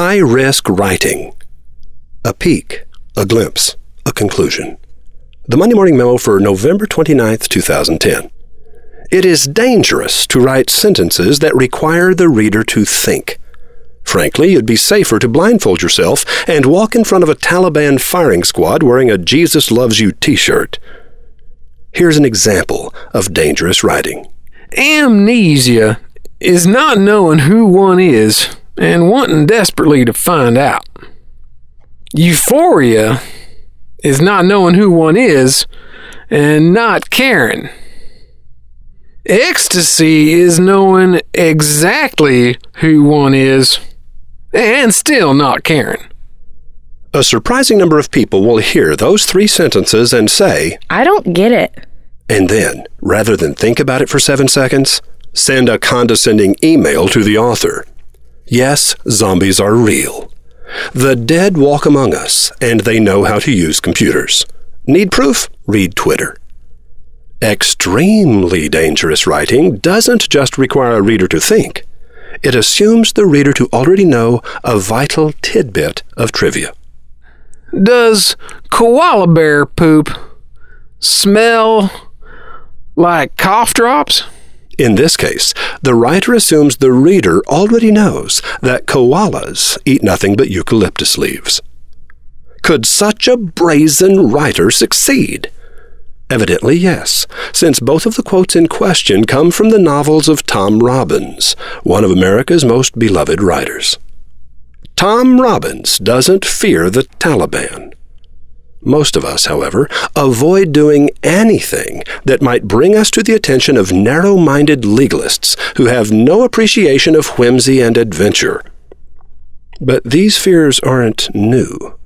High risk writing. A peek, a glimpse, a conclusion. The Monday Morning Memo for November 29th, 2010. It is dangerous to write sentences that require the reader to think. Frankly, it'd be safer to blindfold yourself and walk in front of a Taliban firing squad wearing a Jesus Loves You t shirt. Here's an example of dangerous writing. Amnesia is not knowing who one is and wanting desperately to find out. Euphoria is not knowing who one is and not caring. Ecstasy is knowing exactly who one is and still not caring. A surprising number of people will hear those three sentences and say, I don't get it. And then, rather than think about it for seven seconds, send a condescending email to the author. Yes, zombies are real. The dead walk among us, and they know how to use computers. Need proof? Read Twitter. Extremely dangerous writing doesn't just require a reader to think, it assumes the reader to already know a vital tidbit of trivia. Does koala bear poop smell like cough drops? In this case, the writer assumes the reader already knows that koalas eat nothing but eucalyptus leaves. Could such a brazen writer succeed? Evidently, yes, since both of the quotes in question come from the novels of Tom Robbins, one of America's most beloved writers. Tom Robbins doesn't fear the Taliban. Most of us, however, avoid doing anything that might bring us to the attention of narrow minded legalists who have no appreciation of whimsy and adventure. But these fears aren't new.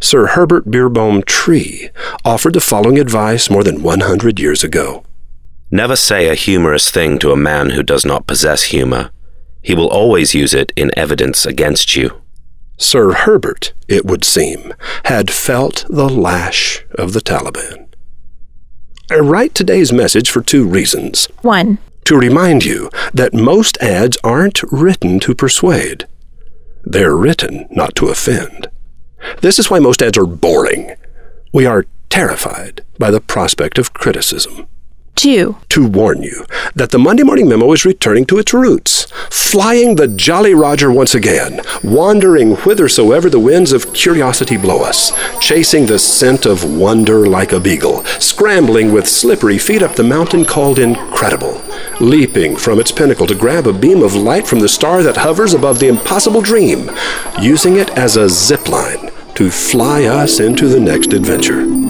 Sir Herbert Beerbohm Tree offered the following advice more than 100 years ago. Never say a humorous thing to a man who does not possess humor. He will always use it in evidence against you. Sir Herbert, it would seem, had felt the lash of the Taliban. I write today's message for two reasons. One, To remind you that most ads aren't written to persuade, they're written not to offend. This is why most ads are boring. We are terrified by the prospect of criticism. Two, To warn you that the Monday Morning Memo is returning to its roots, flying the Jolly Roger once again, wandering whithersoever the winds of curiosity blow us, chasing the scent of wonder like a beagle, scrambling with slippery feet up the mountain called Incredible, leaping from its pinnacle to grab a beam of light from the star that hovers above the impossible dream, using it as a zip line to fly us into the next adventure.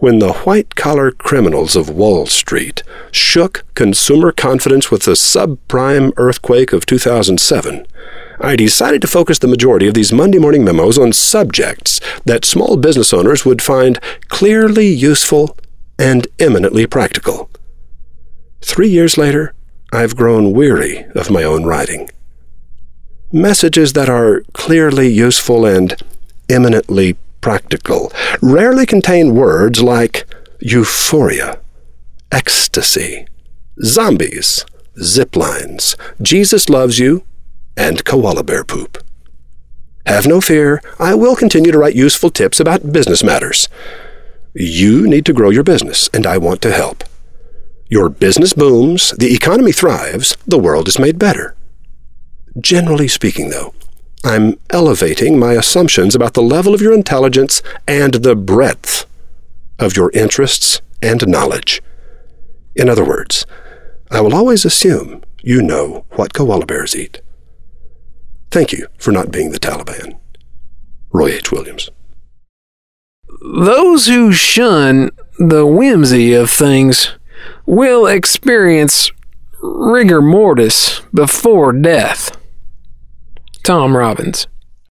When the white collar criminals of Wall Street shook consumer confidence with the subprime earthquake of 2007, I decided to focus the majority of these Monday morning memos on subjects that small business owners would find clearly useful and eminently practical. Three years later, I've grown weary of my own writing. Messages that are clearly useful and eminently practical rarely contain words like euphoria, ecstasy, zombies, zip lines, Jesus loves you, and koala bear poop. Have no fear, I will continue to write useful tips about business matters. You need to grow your business, and I want to help. Your business booms, the economy thrives, the world is made better. Generally speaking, though, I'm elevating my assumptions about the level of your intelligence and the breadth of your interests and knowledge. In other words, I will always assume you know what koala bears eat. Thank you for not being the Taliban. Roy H. Williams. Those who shun the whimsy of things will experience rigor mortis before death. Tom Robbins.